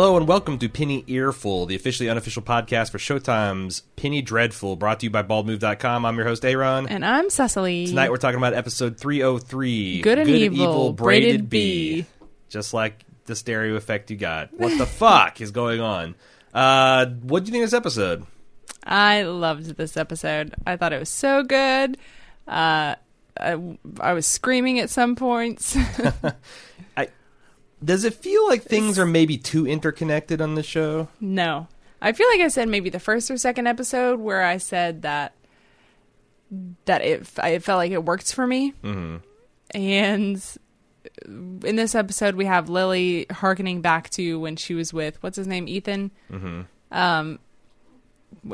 Hello and welcome to Penny Earful, the officially unofficial podcast for Showtime's Penny Dreadful, brought to you by baldmove.com. I'm your host, Aaron. And I'm Cecily. Tonight we're talking about episode 303 Good and Evil, Braided Be. Just like the stereo effect you got. What the fuck is going on? Uh, what do you think of this episode? I loved this episode. I thought it was so good. Uh, I, I was screaming at some points. Does it feel like things are maybe too interconnected on the show? no. I feel like I said maybe the first or second episode where I said that that it, it felt like it worked for me. Mm-hmm. And in this episode, we have Lily harkening back to when she was with what's his name, Ethan. Mm-hmm. Um,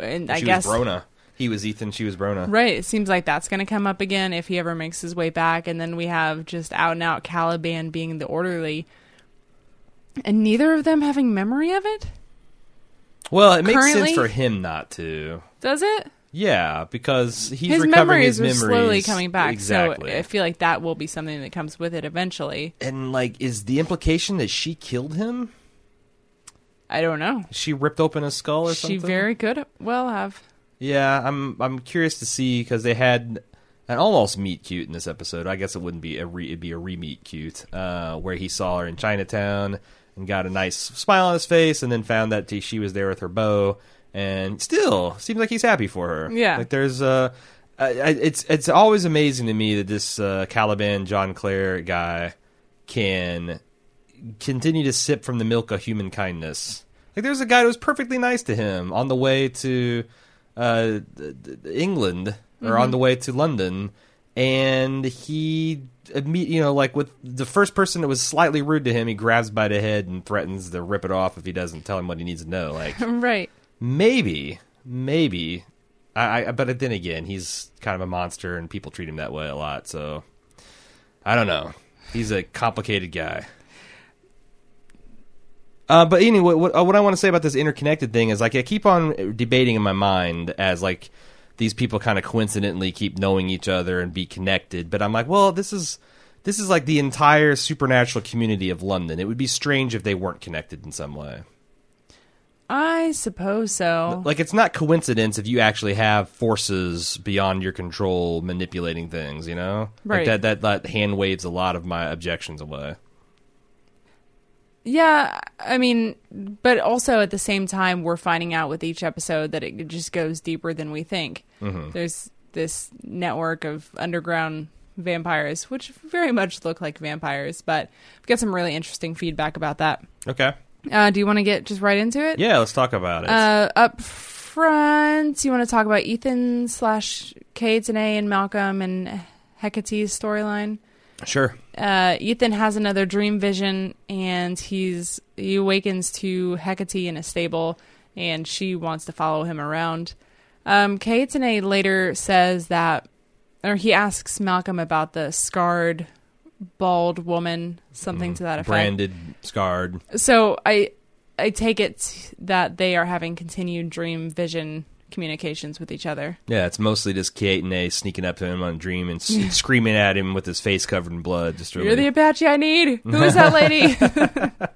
and I she guess was Brona. He was Ethan. She was Brona. right. It seems like that's going to come up again if he ever makes his way back. And then we have just out and out Caliban being the orderly, and neither of them having memory of it. Well, it makes Currently- sense for him not to. Does it? Yeah, because he's his recovering memories his are slowly coming back. Exactly. So I feel like that will be something that comes with it eventually. and like, is the implication that she killed him? I don't know. She ripped open his skull or She something. She very could well have. Yeah, I'm. I'm curious to see because they had an almost meet cute in this episode. I guess it wouldn't be a re, it'd be a re meet cute, uh, where he saw her in Chinatown and got a nice smile on his face, and then found that she was there with her bow, and still seems like he's happy for her. Yeah. like there's uh, it's it's always amazing to me that this uh, Caliban John Clare guy can continue to sip from the milk of human kindness. Like there's a guy who was perfectly nice to him on the way to uh, England or on the way to London, and he, you know, like with the first person that was slightly rude to him, he grabs by the head and threatens to rip it off if he doesn't tell him what he needs to know. Like right. maybe, maybe, I, I but then again, he's kind of a monster, and people treat him that way a lot. So I don't know. He's a complicated guy. Uh, but anyway, what, what I want to say about this interconnected thing is like I keep on debating in my mind as like these people kind of coincidentally keep knowing each other and be connected. But I'm like, well, this is this is like the entire supernatural community of London. It would be strange if they weren't connected in some way. I suppose so. Like it's not coincidence if you actually have forces beyond your control manipulating things. You know, Right. Like that that that hand waves a lot of my objections away. Yeah, I mean, but also at the same time, we're finding out with each episode that it just goes deeper than we think. Mm-hmm. There's this network of underground vampires, which very much look like vampires, but we've got some really interesting feedback about that. Okay. Uh, do you want to get just right into it? Yeah, let's talk about it. Uh, up front, you want to talk about Ethan slash Kaetenay and Malcolm and Hecate's storyline? Sure. uh, Ethan has another dream vision, and he's he awakens to Hecate in a stable, and she wants to follow him around. Um, Kaetenay later says that, or he asks Malcolm about the scarred, bald woman, something to that effect. Branded, scarred. So I, I take it that they are having continued dream vision communications with each other. Yeah, it's mostly just Kaetenay sneaking up to him on dream and s- screaming at him with his face covered in blood. Just really, You're the Apache I need. Who is that lady?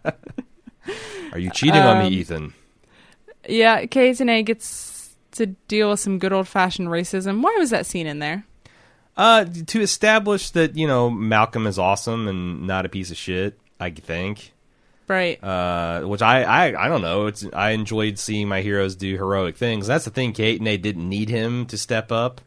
are you cheating on Um, me, Ethan? Yeah, Kaetenay gets to deal with some good old fashioned racism. Why was that scene in there? Uh, to establish that you know Malcolm is awesome and not a piece of shit. I think. Right. Uh, which I, I I don't know. It's I enjoyed seeing my heroes do heroic things. That's the thing. Kaetenay didn't need him to step up.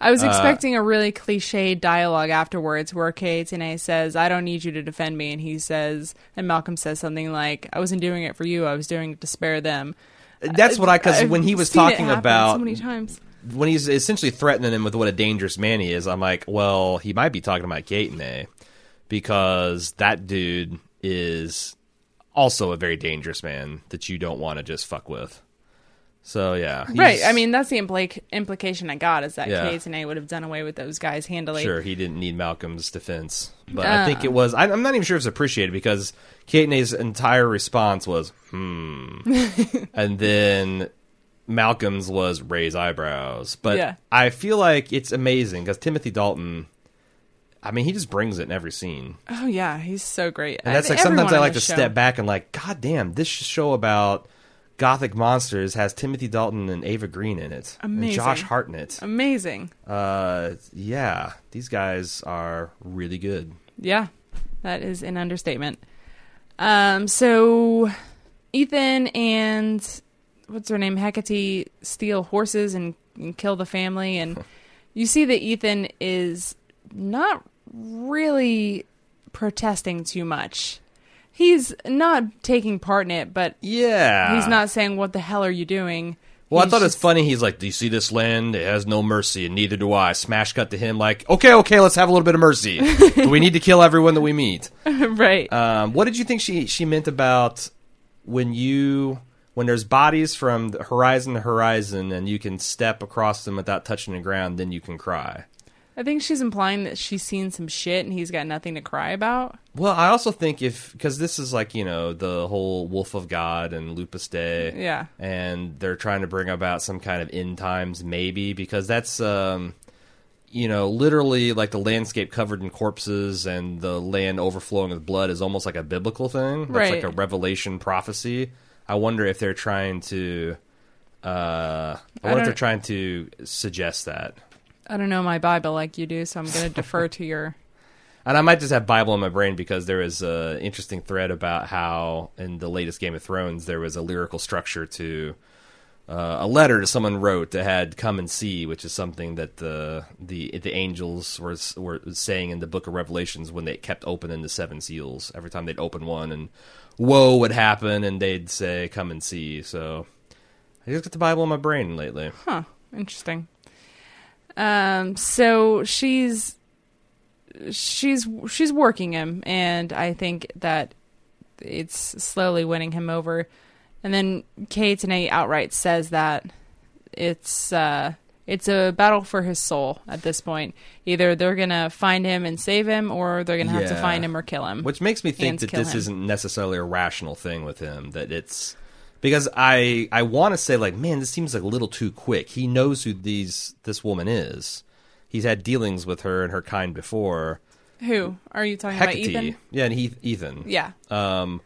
I was uh, expecting a really cliched dialogue afterwards where Kaetenay says, I don't need you to defend me. And he says, and Malcolm says something like, I wasn't doing it for you. I was doing it to spare them. That's what I because when he was talking about so many times. when he's essentially threatening him with what a dangerous man he is, I'm like, well, he might be talking about Kaetenay because that dude is also a very dangerous man that you don't want to just fuck with. So yeah, Right. I mean, that's the impli- implication I got is that Yeah. Kaetenay would have done away with those guys handily. Sure, he didn't need Malcolm's defense, but I Uh. think it was. I, I'm not even sure if it's appreciated because Kaetenay's entire response was "hmm," and then Malcolm's was raise eyebrows. But Yeah. I feel like it's amazing because Timothy Dalton I mean, he just brings it in every scene. Oh yeah, he's so great. And that's like sometimes I like to show. step back and like, God damn, this show about gothic monsters has Timothy Dalton and Eva Green in it, and Josh Hartnett. Amazing. Uh, yeah, these guys are really good. Yeah, that is an understatement. Um, so Ethan and what's her name, Hecate, steal horses and, and kill the family, and you see that Ethan is not really protesting too much. He's not taking part in it, but Yeah, he's not saying, "What the hell are you doing?" Well, I He's thought it's funny. He's like, "Do you see this land? It has no mercy, and neither do I." Smash cut to him, like, "Okay, okay, let's have a little bit of mercy. we need to kill everyone that we meet?" right. Um, what did you think she she meant about when you when there's bodies from horizon to horizon and you can step across them without touching the ground, then you can cry. I think she's implying that she's seen some shit and he's got nothing to cry about. Well, I also think if because this is like you know the whole Wolf of God and Lupus Dei, Yeah. and they're trying to bring about some kind of end times, maybe because that's um, you know literally like the landscape covered in corpses and the land overflowing with blood is almost like a biblical thing. That's Right. like a revelation prophecy. I wonder if they're trying to. Uh, I wonder if they're trying to suggest that. I don't know my Bible like you do, so I'm going to defer to your. And I might just have Bible in my brain because there is an interesting thread about how in the latest Game of Thrones there was a lyrical structure to uh, a letter that someone wrote that had "come and see," which is something that the the the angels were were saying in the Book of Revelations when they kept opening the seven seals. Every time they'd open one, and woe would happen, and they'd say "come and see." So I just got the Bible in my brain lately. Huh. Interesting. Um. So she's she's she's working him, and I think that it's slowly winning him over. And then Kaetenay outright says that it's uh it's a battle for his soul at this point. Either they're gonna find him and save him, or they're gonna have to find him or kill him. Which makes me think that this him. isn't necessarily a rational thing with him. That it's because I I want to say like, man, this seems like a little too quick. He knows who these this woman is. He's had dealings with her and her kind before. Who are you talking about? Ethan. yeah, and he, Ethan. Yeah. Um,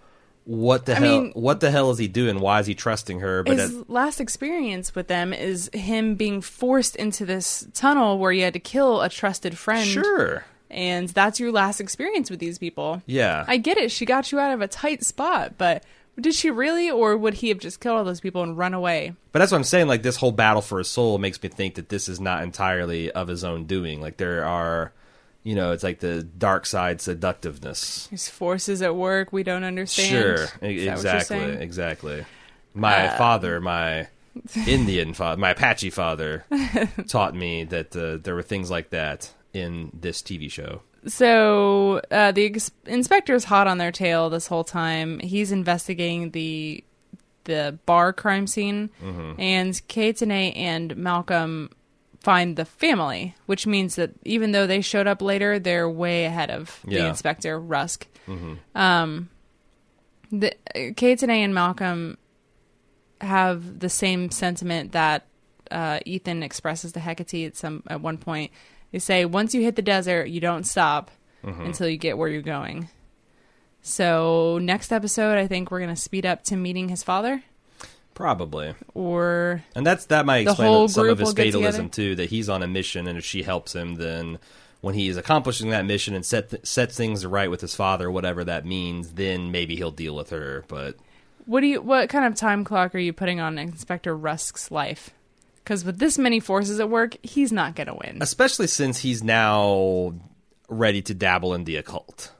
what the I hell? mean- what the hell is he doing? Why is he trusting her? But his at- last experience with them is him being forced into this tunnel where you had to kill a trusted friend. sure, And that's your last experience with these people. yeah. I get it. She got you out of a tight spot, but did she really, or would he have just killed all those people and run away? But that's what I'm saying. Like this whole battle for his soul makes me think that this is not entirely of his own doing. Like there are, you know, it's like the dark side seductiveness. There's forces at work we don't understand. Sure, e- exactly? Uh, exactly. My father, my Indian father, my Apache father, taught me that uh, there were things like that in this TV show. So uh, the ex- inspector's hot on their tail this whole time. He's investigating the the bar crime scene, Mm-hmm. and Kaetenay and Malcolm find the family, which means that even though they showed up later, they're way ahead of the Yeah. Mm-hmm. inspector Rusk. Um, the Kaetenay and Malcolm have the same sentiment that uh, Ethan expresses to Hecate at some at one point. They say once you hit the desert, you don't stop Mm-hmm. until you get where you're going. So next episode, I think we're gonna speed up to meeting his father, Probably, or and that's that might explain some of his fatalism too. That he's on a mission, and if she helps him, then when he's accomplishing that mission and set th- sets things right with his father, whatever that means, then maybe he'll deal with her. But what do you? What kind of time clock are you putting on Inspector Rusk's life? Because with this many forces at work, he's not gonna win. especially since he's now ready to dabble in the occult.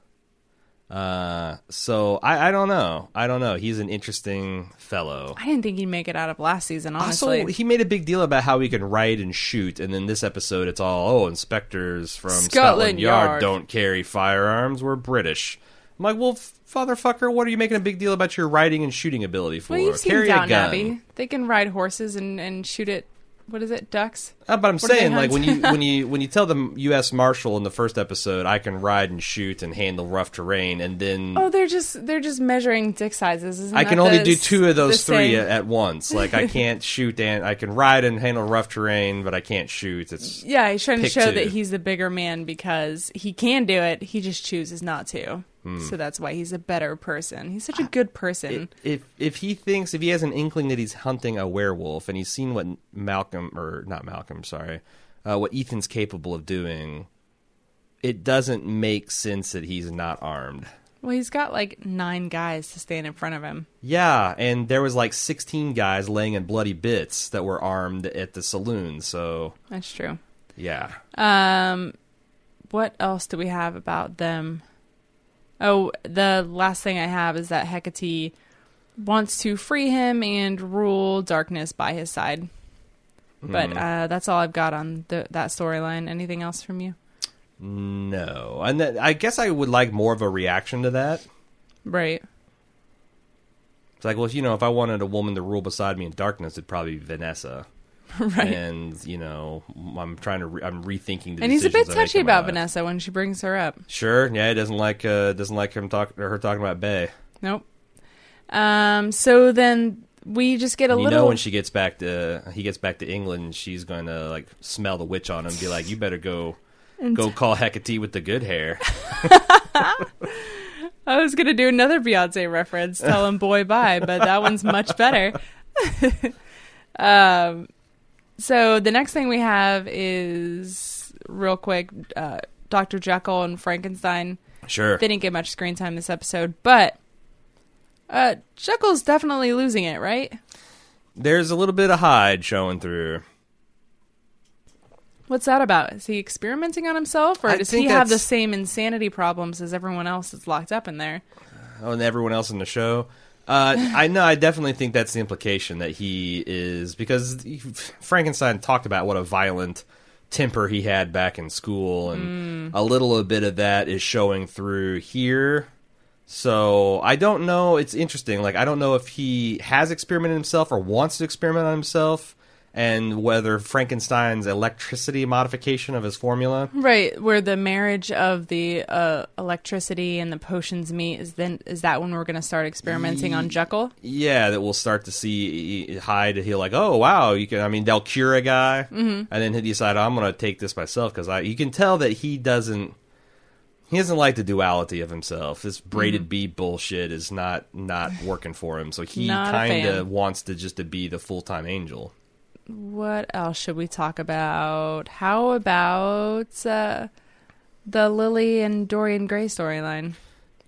Uh, so I, I don't know. I don't know. He's an interesting fellow. I didn't think he'd make it out of last season. Honestly, Also, he made a big deal about how he can write and shoot, and then this episode, it's all oh, inspectors from Scotland, Scotland Yard, Yard. don't carry firearms. We're British. I'm like, well, fatherfucker, what are you making a big deal about your riding and shooting ability for? well, you've carry a gun. Abbey. They can ride horses and and shoot at what is it, ducks? Uh, but I'm What saying, like when you when you when you tell the U.S. Marshal in the first episode, I can ride and shoot and handle rough terrain, and then Oh, they're just they're just measuring dick sizes. Isn't I can only do two of those three at, at once. Like I can't shoot and I can ride and handle rough terrain, but I can't shoot. It's Yeah, he's trying to show two. that he's the bigger man because he can do it. He just chooses not to. Hmm. So that's why he's a better person. He's such a good person. if if he thinks if he has an inkling that he's hunting a werewolf and he's seen what Malcolm or not Malcolm, sorry, uh, what Ethan's capable of doing, it doesn't make sense that he's not armed. well, he's got like nine guys to stand in front of him. Yeah, and there was like 16 guys laying in bloody bits that were armed at the saloon. So That's true. yeah, Um, what else do we have about them? Oh, the last thing I have is that Hecate wants to free him and rule darkness by his side. But Hmm. uh, that's all I've got on the, that storyline. Anything else from you? no, and then I guess I would like more of a reaction to that. Right. It's like, well, you know, if I wanted a woman to rule beside me in darkness, it'd probably be Vanessa. right. And you know, I'm trying to, re- I'm rethinking the. and he's a bit decisions I make touchy about life. Vanessa when she brings her up. Sure, yeah, he doesn't like, uh, doesn't like him talk, or her talking about Bay. Nope. Um. So then we just get a you little. know, when she gets back to, he gets back to England, she's going to like smell the witch on him, and be like, "You better go, go call Hecate with the good hair." I was gonna do another Beyonce reference, tell him boy bye, but that one's much better. um, so the next thing we have is real quick, uh, Doctor Jekyll and Frankenstein. Sure. They didn't get much screen time this episode, but uh, Jekyll's definitely losing it, right? There's a little bit of Hyde showing through. What's that about? Is he experimenting on himself, or I does he have the that's- same insanity problems as everyone else that's locked up in there? Oh, and everyone else in the show. Uh, I know. I definitely think that's the implication that he is because he- Frankenstein talked about what a violent temper he had back in school, and a little bit of that is showing through here. So I don't know. It's interesting. Like I don't know if he has experimented himself or wants to experiment on himself, and whether Frankenstein's electricity modification of his formula. Right, where the marriage of the uh, electricity and the potions meet is then is that when we're going to start experimenting on Jekyll? Yeah, that we'll start to see Hyde. He'll like, oh wow, you can. I mean, they'll cure a guy, and then he'll decide I'm going to take this myself because I. You can tell that he doesn't. He doesn't like the duality of himself. This braided bead bullshit is not not working for him. So he kind of wants to just to be the full time angel. What else should we talk about? How about uh, the Lily and Dorian Gray storyline?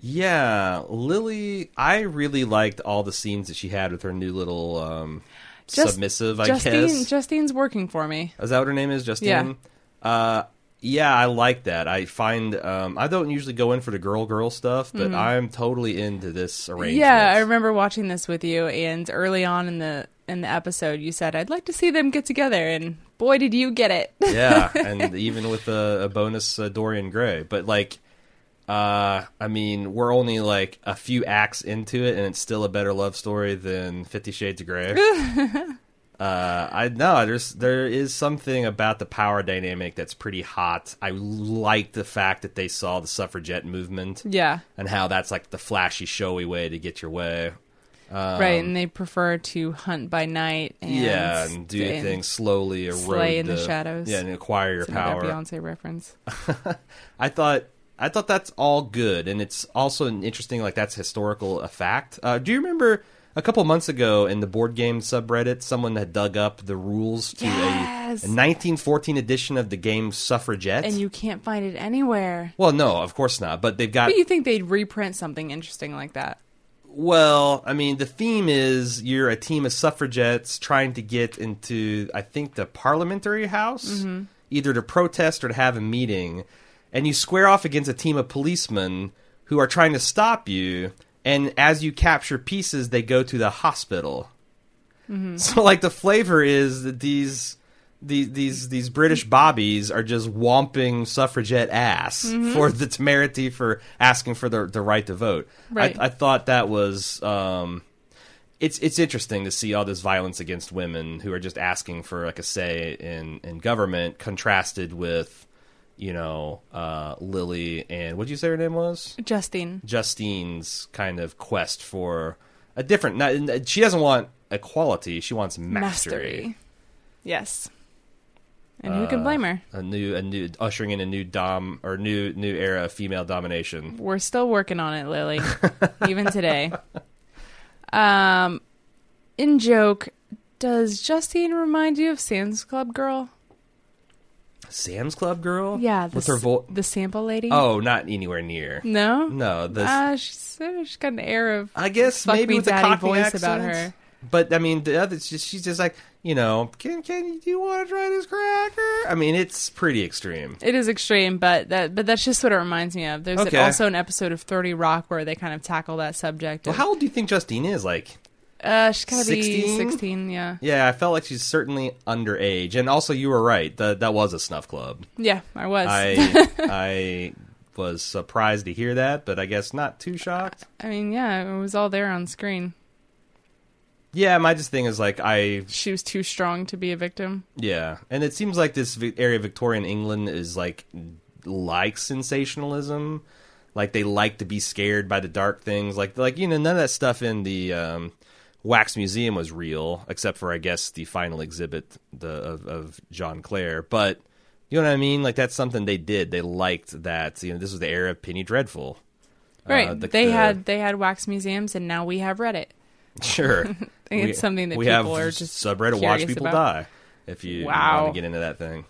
Yeah, Lily. I really liked all the scenes that she had with her new little um, Just- submissive. I Justine, guess Justine's working for me. Is that what her name is, Justine? Yeah. Uh, yeah, I like that. I find um, I don't usually go in for the girl girl stuff, but I'm totally into this arrangement. Mm-hmm. Yeah, I remember watching this with you, and early on in the in the episode, you said I'd like to see them get together, and boy, did you get it! yeah, and even with a, a bonus uh, Dorian Gray, but like, uh, I mean, we're only like a few acts into it, and it's still a better love story than Fifty Shades of Grey. uh, I know there's there is something about the power dynamic that's pretty hot. I like the fact that they saw the suffragette movement. yeah, and how that's like the flashy, showy way to get your way. Um, right, and they prefer to hunt by night. And yeah, and do and things slowly, erode slay in the shadows. Yeah, and acquire your It's power. Beyonce reference. I thought I thought that's all good, and it's also an interesting like that's historical a fact. Uh, do you remember a couple months ago in the board game subreddit, someone had dug up the rules to Yes. a, a 1914 edition of the game Suffragette? and you can't find it anywhere. well, no, of course not. But they've got But you think they'd reprint something interesting like that? Well, I mean, the theme is you're a team of suffragettes trying to get into, I think, the parliamentary house, mm-hmm. either to protest or to have a meeting, and you square off against a team of policemen who are trying to stop you. And as you capture pieces, they go to the hospital. So, like, the flavor is that these. These, these these British bobbies are just womping suffragette ass for the temerity for asking for the the right to vote. Right. I, I thought that was um, it's it's interesting to see all this violence against women who are just asking for like a say in in government contrasted with you know uh, Lily and what did you say her name was Justine. Justine's kind of quest for a different. Not, she doesn't want equality; she wants mastery. Yes. And who can Uh, blame her? A new, a new, ushering in a new dom or new, new era of female domination. We're still working on it, Lily, even today. Um, in joke, does Justine remind you of Sam's Club girl? Sam's Club girl, Yeah, the, with her s- vo- the sample lady. Oh, not anywhere near. no, No, the Ah, she's, she's got an air of I guess fuck maybe me with the daddy Cockney voice accent. about her. But I mean, the other, she's just, she's just like, you know, can can you, do you want to try this cracker? I mean, it's pretty extreme. It is extreme, but that but that's just what it reminds me of. There's Okay. also an episode of Thirty Rock where they kind of tackle that subject. Well, of- how old do you think Justine is? Like, uh, she's gotta be 16? sixteen. Yeah, yeah, I felt like she's certainly underage. And also, you were right. The, that was a snuff club. yeah, I was. I I was surprised to hear that, but I guess not too shocked. I mean, yeah, it was all there on screen. Yeah, my just thing is like I She was too strong to be a victim. yeah, and it seems like this vi- area of Victorian England is like like sensationalism, like they like to be scared by the dark things, like like you know none of that stuff in the um, Wax Museum was real, except for I guess the final exhibit the of, of John Clare, but. You know what I mean? Like that's something they did. They liked that. You know, this was the era of Penny Dreadful. Right. Uh, the- they the- had they had wax museums, and now we have Reddit. Sure. It's something that we people have are just subreddit watch people about. die. If you Wow. want to get into that thing,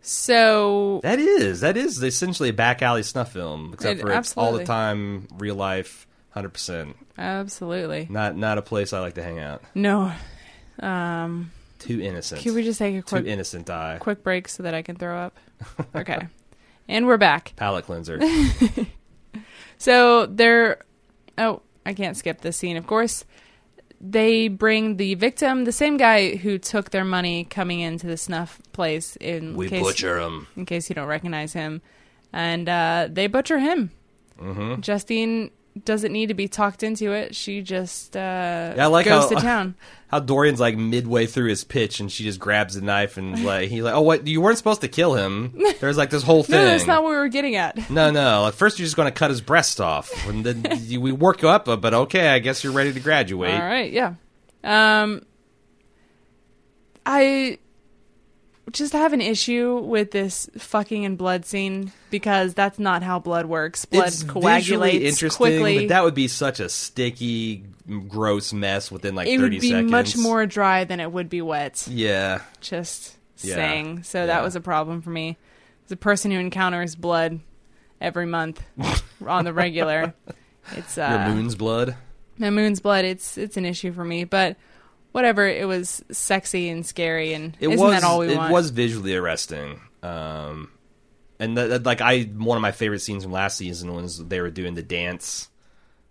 So that is that is essentially a back alley snuff film, except It- for it's all the time, real life, hundred percent. absolutely Not not a place I like to hang out. no. Um, Too innocent. can we just take a Too quick innocent die. quick break so that I can throw up? Okay, and we're back. Palate cleanser. So they're oh, I can't skip this scene. Of course, they bring the victim, the same guy who took their money coming into the snuff place. In we case, butcher him. in case you don't recognize him, and uh, they butcher him. Mm-hmm. Justine doesn't need to be talked into it. She just uh, I like goes how- to town. How Dorian's like midway through his pitch, and she just grabs the knife and like he's like, "Oh, what? You weren't supposed to kill him." There's like this whole thing. No, that's not what we were getting at. No, no. At first, you're just going to cut his breast off, and then you- we work you up. But okay, I guess you're ready to graduate. All right, yeah. Um, I just have an issue with this fucking and blood scene because that's not how blood works. Blood it's coagulates interesting, quickly. but that would be such a sticky, gross mess within like it 30 would be seconds. much more dry than it would be wet. Yeah, Just Yeah. saying. So Yeah. that was a problem for me. As a person who encounters blood every month on the regular, it's uh, your moon's blood. my moon's blood. It's it's an issue for me, but whatever. It was sexy and scary, and It isn't was. that all we it want? It was visually arresting. Um, and that, that- like I, one of my favorite scenes from last season was they were doing the dance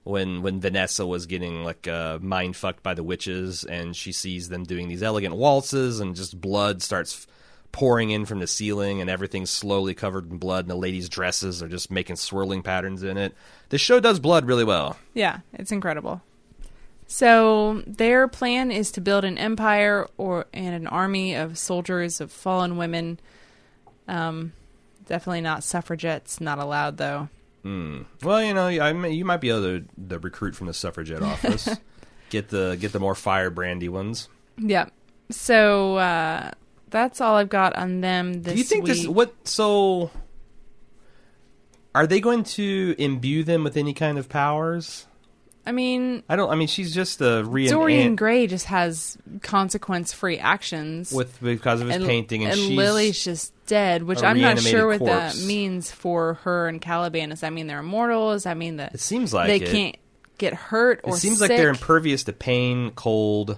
when when Vanessa was getting like uh, mind fucked by the witches, and she sees them doing these elegant waltzes, and just blood starts pouring in from the ceiling, and everything's slowly covered in blood, and the ladies' dresses are just making swirling patterns in it. The show does blood really well. Yeah, it's incredible. So their plan is to build an empire or and an army of soldiers of fallen women. Um, definitely not suffragettes. Not allowed though. Mm. Well, you know, I you might be able to, to recruit from the suffragette office. get the get the more firebrandy ones. Yeah. So uh, that's all I've got on them this Do you think week. this what so are they going to imbue them with any kind of powers? I mean, I don't I mean she's just a re Dorian Gray just has consequence-free actions. with because of his and, painting and, and she's Lily's just dead, which I'm not sure what that means for her and Caliban. Does that mean they're immortal? Does that mean that it seems like they it. can't get hurt it or seems sick? like they're impervious to pain, cold,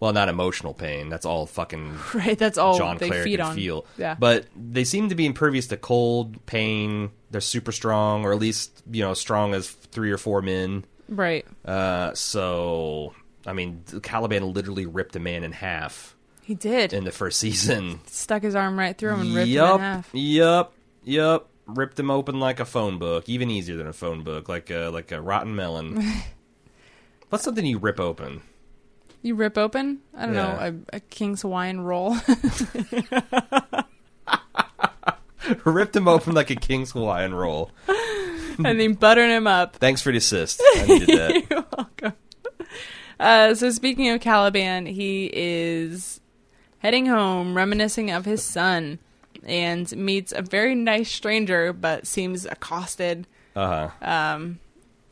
well not emotional pain. That's all fucking right. That's all John they Clare feed can on. feel. Yeah. But they seem to be impervious to cold, pain. They're super strong, or at least you know strong as three or four men. Right. Uh, so I mean, Caliban literally ripped a man in half He did. in the first season. Stuck his arm right through him and ripped him in half. yup, yup. Ripped him open like a phone book, even easier than a phone book, like a like a rotten melon. What's something you rip open? You rip open, I don't Yeah. know, a, a King's Hawaiian roll. Ripped him open like a King's Hawaiian roll. And then buttering him up. Thanks for the assist. I needed that. You're welcome. Uh, so speaking of Caliban, he is heading home, reminiscing of his son, and meets a very nice stranger, but seems accosted. Uh huh. Um,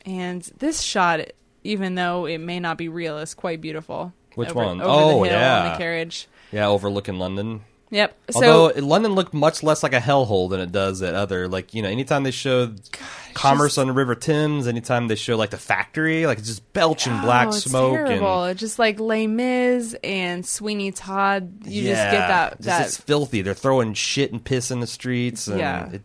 and this shot, even though it may not be real, is quite beautiful. Which over, one? Over Oh, the hill yeah. the carriage. Yeah, overlooking London. Yep. So London looked much less like a hellhole than it does at other like you know anytime they show commerce just- on the River Thames, anytime they show like the factory, like it's just belching Oh, black smoke terrible. and It's just like Les Mis and Sweeney Todd. You just get that just- that it's filthy. They're throwing shit and piss in the streets. And Yeah. it,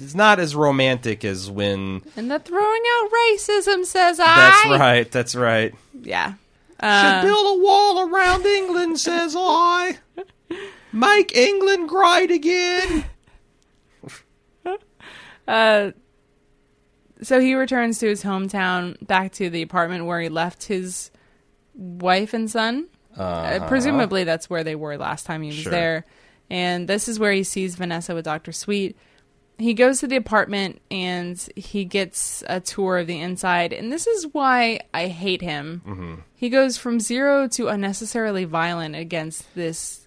it's not as romantic as when. and the throwing out racism says I. That's right. That's right. Yeah. Should Uh, build a wall around England, says I. Make England great again. uh, so he returns to his hometown, back to the apartment where he left his wife and son. Uh, presumably, that's where they were last time he was Sure. there. And this is where he sees Vanessa with Dr. Sweet. He goes to the apartment and he gets a tour of the inside. And this is why I hate him. Mm-hmm. He goes from zero to unnecessarily violent against this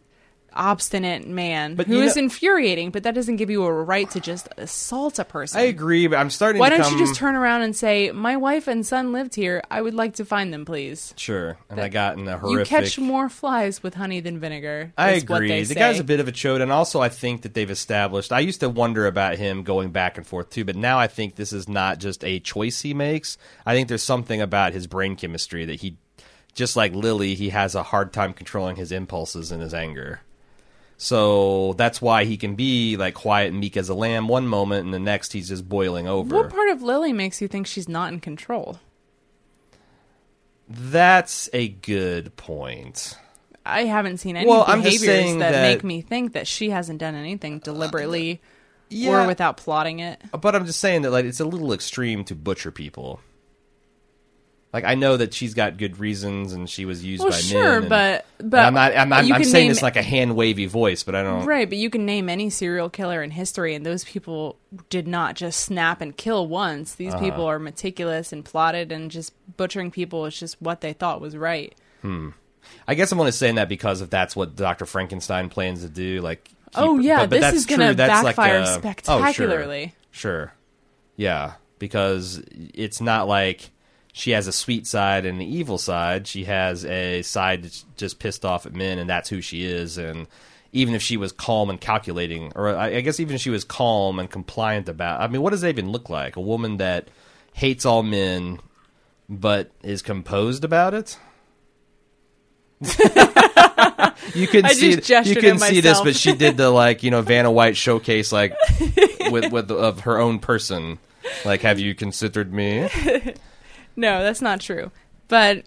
obstinate man But who is know- infuriating, but that doesn't give you a right to just assault a person. I agree, but I'm starting. Why don't you just turn around and say, "My wife and son lived here. I would like to find them, please." Sure, and I got in a horrific. You catch more flies with honey than vinegar. I agree. The guy's a bit of a chode, and also I think that they've established. I used to wonder about him going back and forth too, but now I think this is not just a choice he makes. I think there's something about his brain chemistry that he, just like Lily, he has a hard time controlling his impulses and his anger. So that's why he can be like quiet and meek as a lamb one moment, and the next he's just boiling over. What part of Lily makes you think she's not in control? That's a good point. I haven't seen any Well, behaviors that, that- make me think that she hasn't done anything deliberately Yeah. or without plotting it. But I'm just saying that like it's a little extreme to butcher people. Like I know that she's got good reasons and she was used Well, by sure, men. and- but but I'm not. I'm, I'm, I'm saying name- this like a hand wavy voice, but I don't. Right, but you can name any serial killer in history, and those people did not just snap and kill once. These Uh-huh. people are meticulous and plotted, and just butchering people is just what they thought was right. Hmm. I guess I'm only saying that because if that's what Dr. Frankenstein plans to do, like. keep- oh yeah, but- but this that's is going to true. That's like backfire a- oh, sure. spectacularly. Sure. Yeah, because it's not like she has a sweet side and an evil side. She has a side that's just pissed off at men, and that's who she is. And even if she was calm and calculating, or I I guess even if she was calm and compliant about, I mean, what does that even look like? A woman that hates all men but is composed about it. you can see you can see this, but she did the like you know Vanna White showcase like with with of her own person. Like, have you considered me? No, that's not true. But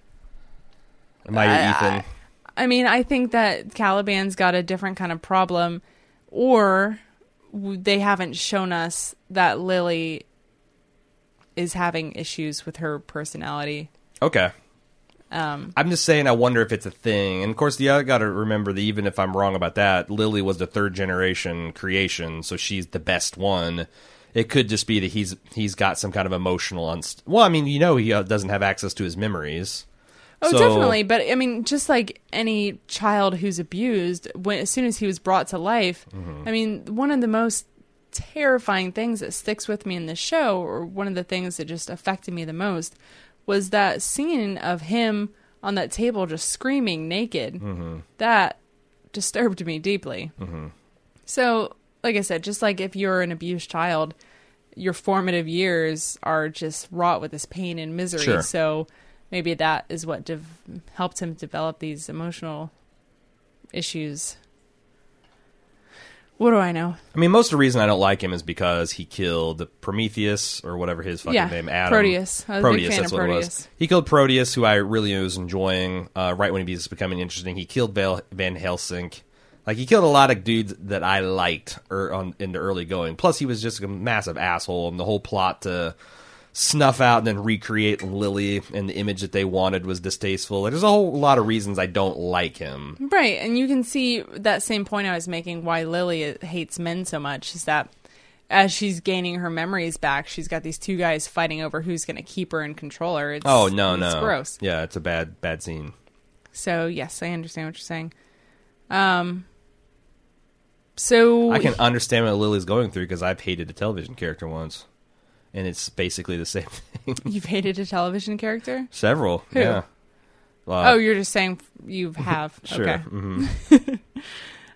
Am I your I- Ethan? I mean, I think that Caliban's got a different kind of problem, or they haven't shown us that Lily is having issues with her personality. Okay. Um, I'm just saying, I wonder if it's a thing. And of course, the other got to remember that even if I'm wrong about that, Lily was the third generation creation, so she's the best one. It could just be that he's he's got some kind of emotional unst- Well, I mean, you know, he uh, doesn't have access to his memories. Oh, So- definitely. But I mean, just like any child who's abused, when as soon as he was brought to life, Mm-hmm. I mean, one of the most terrifying things that sticks with me in this show, or one of the things that just affected me the most, was that scene of him on that table just screaming naked. Mm-hmm. That disturbed me deeply. So, like I said, just like if you're an abused child, your formative years are just wrought with this pain and misery. Sure. So maybe that is what dev- helped him develop these emotional issues. What do I know? I mean, most of the reason I don't like him is because he killed Prometheus or whatever his fucking Yeah, name, Adam. Proteus. I was a big Proteus, that's what it was. Proteus. He killed Proteus, who I really was enjoying uh, right when he was becoming interesting. He killed Van Helsing. Like he killed a lot of dudes that I liked er, on, in the early going. Plus, he was just a massive asshole, and the whole plot to snuff out and then recreate Lily, and the image that they wanted was distasteful. Like, there's a whole lot of reasons I don't like him. Right, and you can see that same point I was making why Lily hates men so much is that as she's gaining her memories back, she's got these two guys fighting over who's going to keep her and control her. It's, Oh no, it's no, gross. Yeah, it's a bad, bad scene. So yes, I understand what you're saying. Um, so I can understand what Lily's going through because I've hated a television character once, and it's basically the same thing. you've hated a television character. Several, Who? yeah. Well, oh, you're just saying you have. sure. Okay. hmm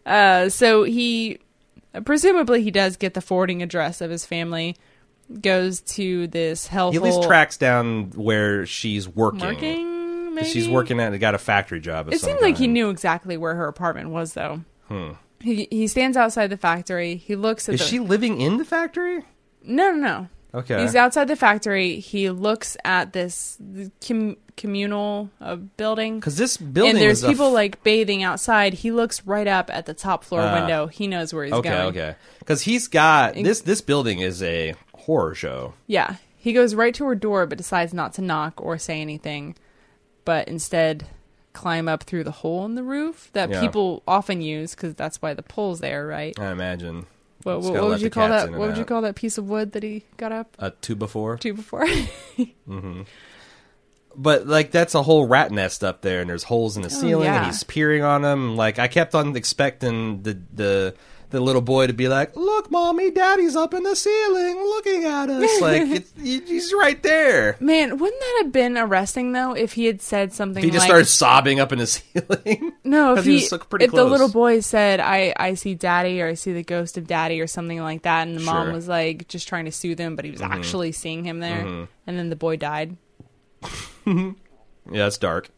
Uh, so he presumably he does get the forwarding address of his family. Goes to this hellhole. He at least tracks down where she's working. working. Maybe She's working at got a factory job. It seemed like he knew exactly where her apartment was, though. Hmm. He he stands outside the factory. He looks at Is the. she living in the factory? No, no, no. Okay. He's outside the factory. He looks at this com- communal uh, building, Because this building and there's people f- like bathing outside. He looks right up at the top floor Ah. window. He knows where he's okay, going. okay. Because he's got this. This building is a horror show. Yeah, he goes right to her door, but decides not to knock or say anything, but instead climb up through the hole in the roof that Yeah. people often use because that's why the pole's there, right? I imagine What, what, what would you call that? What would you call that piece of wood that he got up a two before. to before? Mm-hmm. But like that's a whole rat nest up there, and there's holes in the oh, ceiling, Oh, yeah. and he's peering on them. Like I kept on expecting the the the little boy to be like, "Look, mommy, daddy's up in the ceiling, looking at us." like it's, he's right there. Man, wouldn't that have been arresting though if he had said something He just like started sobbing up in the ceiling. No, if he he, was so- pretty if the little boy said, "I I see daddy" or "I see the ghost of daddy" or something like that, and the mom Sure. Mm-hmm. was like just trying to soothe him, but he was actually seeing him there, and then the boy died. yeah, it's dark.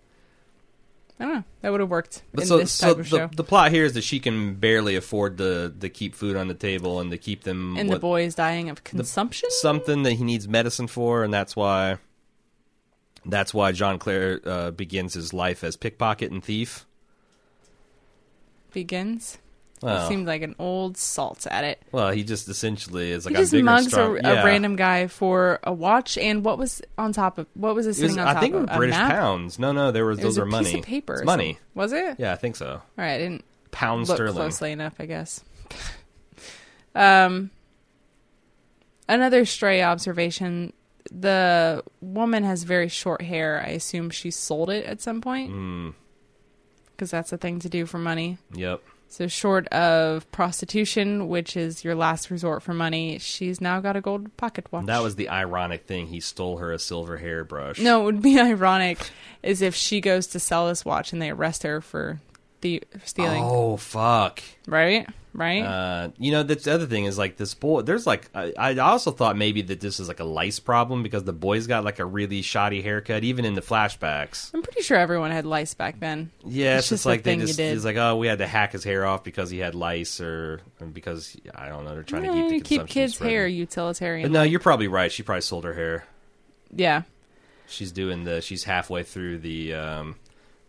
I don't know. That would have worked But in so, this so of the, show. the plot here is that she can barely afford to to keep food on the table and to keep them and the what- boy is dying of consumption. something that he needs medicine for, and that's why that's why John Clare uh, begins his life as pickpocket and thief. begins. Well, He seemed like an old salt at it. well, he just essentially is like he just mugs a, strong- a random guy for a watch, and what was on top of what was it It was, on I think it of was British pounds. No, no, there was It was those a are money. paper. It's money. Was it? Yeah, I think so. All right, I didn't Pound look sterling. closely enough, I guess. um, another stray observation: the woman has very short hair. I assume she sold it at some point Mm, because that's a thing to do for money. yep. So, short of prostitution, which is your last resort for money, she's now got a gold pocket watch. That was the ironic thing. He stole her a silver hairbrush. no. It would be ironic is if she goes to sell this watch and they arrest her for the stealing. Oh fuck. Right, right. Uh, you know, that's the other thing is like this boy. There's like I, I also thought maybe that this is like a lice problem because the boy's got like a really shoddy haircut, even in the flashbacks. I'm pretty sure everyone had lice back then. Yeah, It's just like they thing just it's like oh we had to hack his hair off because he had lice or because I don't know they're trying Eh, to keep the keep kids' spreading. hair But utilitarian. no, you're probably right. She probably sold her hair. Yeah, She's doing the. She's halfway through the. um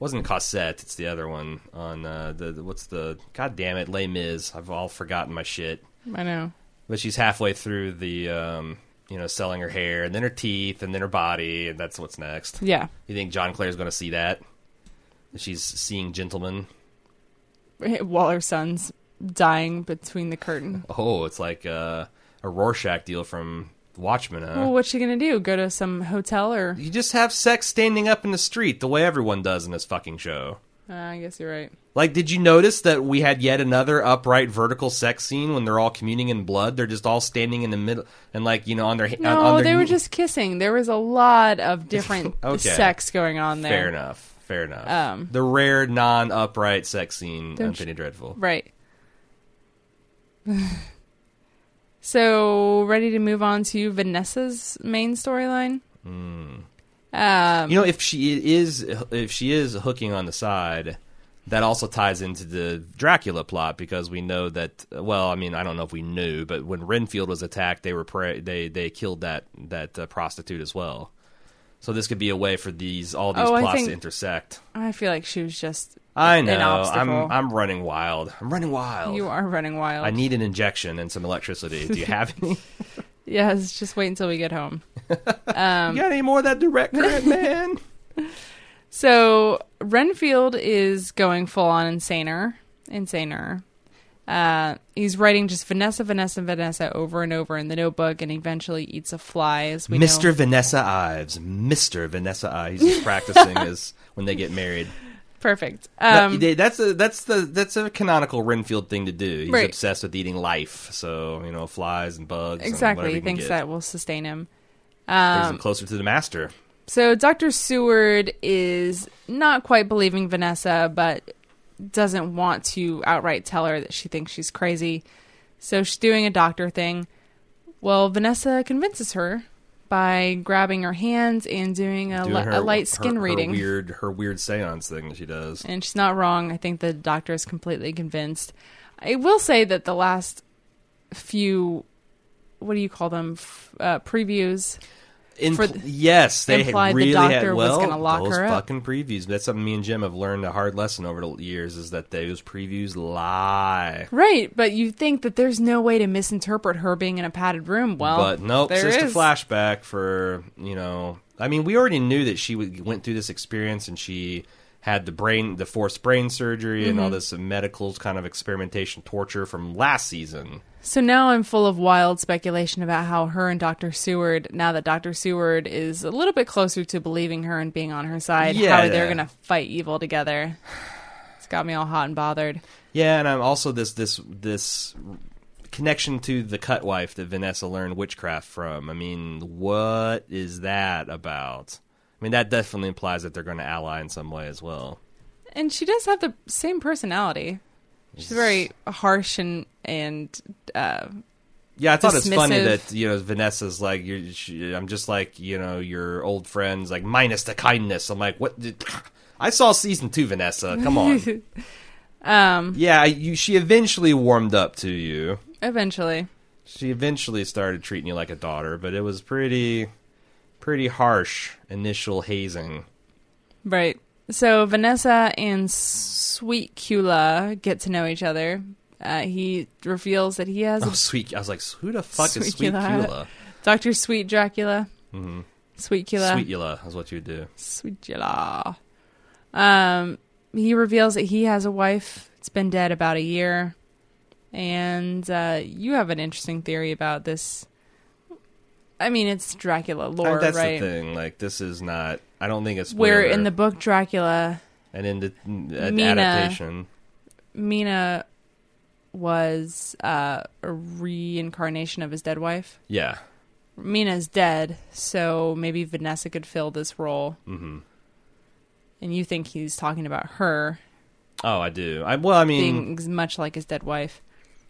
wasn't Cosette, it's the other one on uh, the, the what's the god damn it Les Mis. I've all forgotten my shit. I know. but she's halfway through the um, you know selling her hair and then her teeth and then her body and that's what's next Yeah, you think john clare's going to see that she's seeing gentlemen while her son's dying between the curtain. oh it's like uh, a rorschach deal from watchmen huh? Well, what's she gonna do? Go to some hotel or? you just have sex standing up in the street the way everyone does in this fucking show Uh, I guess you're right. like did you notice that we had yet another upright vertical sex scene when they're all communing in blood they're just all standing in the middle and like you know on their on, No, on their they were knee- just kissing. There was a lot of different Okay. sex going on there. Fair enough. Fair enough. Um, the rare non-upright sex scene on Penny Dreadful. Right. so, ready to move on to Vanessa's main storyline? Um, Hmm. You know, if she is if she is hooking on the side, that also ties into the Dracula plot because we know that. Well, I mean, I don't know if we knew, but when Renfield was attacked, they were pre- they they killed that that uh, prostitute as well. So this could be a way for these all these Oh, I plots think- to intersect. I feel like she was just I an know. I'm obstacle. I'm running wild. I'm running wild. you are running wild. I need an injection and some electricity. Do you have any? yes, just wait until we get home. Um, you got any more of that direct current, man? So Renfield is going full on insaner, insaner. Uh, he's writing just Vanessa, Vanessa, Vanessa over and over in the notebook, and eventually eats a fly. As we Mr. know. Vanessa Ives. Mr. Vanessa Ives. He's just practicing as when they get married. Perfect. Um, that's a that's the that's a canonical Renfield thing to do. He's Right. obsessed with eating life, so you know flies and bugs. exactly. whatever He he thinks get. that will sustain him. brings Um, him closer to the master. So Dr. Seward is not quite believing Vanessa, but doesn't want to outright tell her that she thinks she's crazy. So she's doing a doctor thing. Well, Vanessa convinces her by grabbing her hands and doing a, Doing li- her- a light skin her reading. weird her weird seance thing that she does. And she's not wrong. I think the doctor is completely convinced. I will say that the last few, what do you call them, uh, previews In, For the- yes, they implied the really doctor had was well gonna lock those her up. fucking previews. That's something me and Jim have learned a hard lesson over the years is that those previews lie. Right, but you think that there's no way to misinterpret her being in a padded room. Well, but nope, there it's just is. a flashback for you know. I mean, we already knew that she went through this experience and she had the brain, the forced brain surgery, and all Mm-hmm. this medical kind of experimentation torture from last season. So now I'm full of wild speculation about how her and Dr. Seward, now that Dr. Seward is a little bit closer to believing her and being on her side, Yeah. how they're going to fight evil together. It's got me all hot and bothered. Yeah, and I'm also this this this connection to the cut wife that Vanessa learned witchcraft from. I mean, what is that about? I mean, that definitely implies that they're going to ally in some way as well. And she does have the same personality. She's very harsh and and uh, Yeah, I thought it's funny that you know Vanessa's like you're. She, I'm just like you know your old friends, like minus the kindness. I'm like, what? Did, I saw season two, Vanessa. Come on. um, yeah, you. She eventually warmed up to you. eventually. She eventually started treating you like a daughter, but it was pretty, pretty harsh initial hazing. Right. So Vanessa and Sweet Cula get to know each other. Uh, he reveals that he has Oh, sweet! I was like, who the fuck is Sweet Sweet Cula. Dr. Sweet Dracula. Mm-hmm. Sweet Cula. Sweet Cula is what you would do. Sweet Cula. Um, he reveals that he has a wife. It's been dead about a year. And uh, you have an interesting theory about this. I mean, it's Dracula lore, that's right? the thing. Like, this is not. I don't think it's Where in the book Dracula, and in the Mina- adaptation. Mina was uh, a reincarnation of his dead wife. Yeah. Mina's dead, so maybe Vanessa could fill this role. hmm And you think he's talking about her Oh, I do. I well, I mean, being much like his dead wife.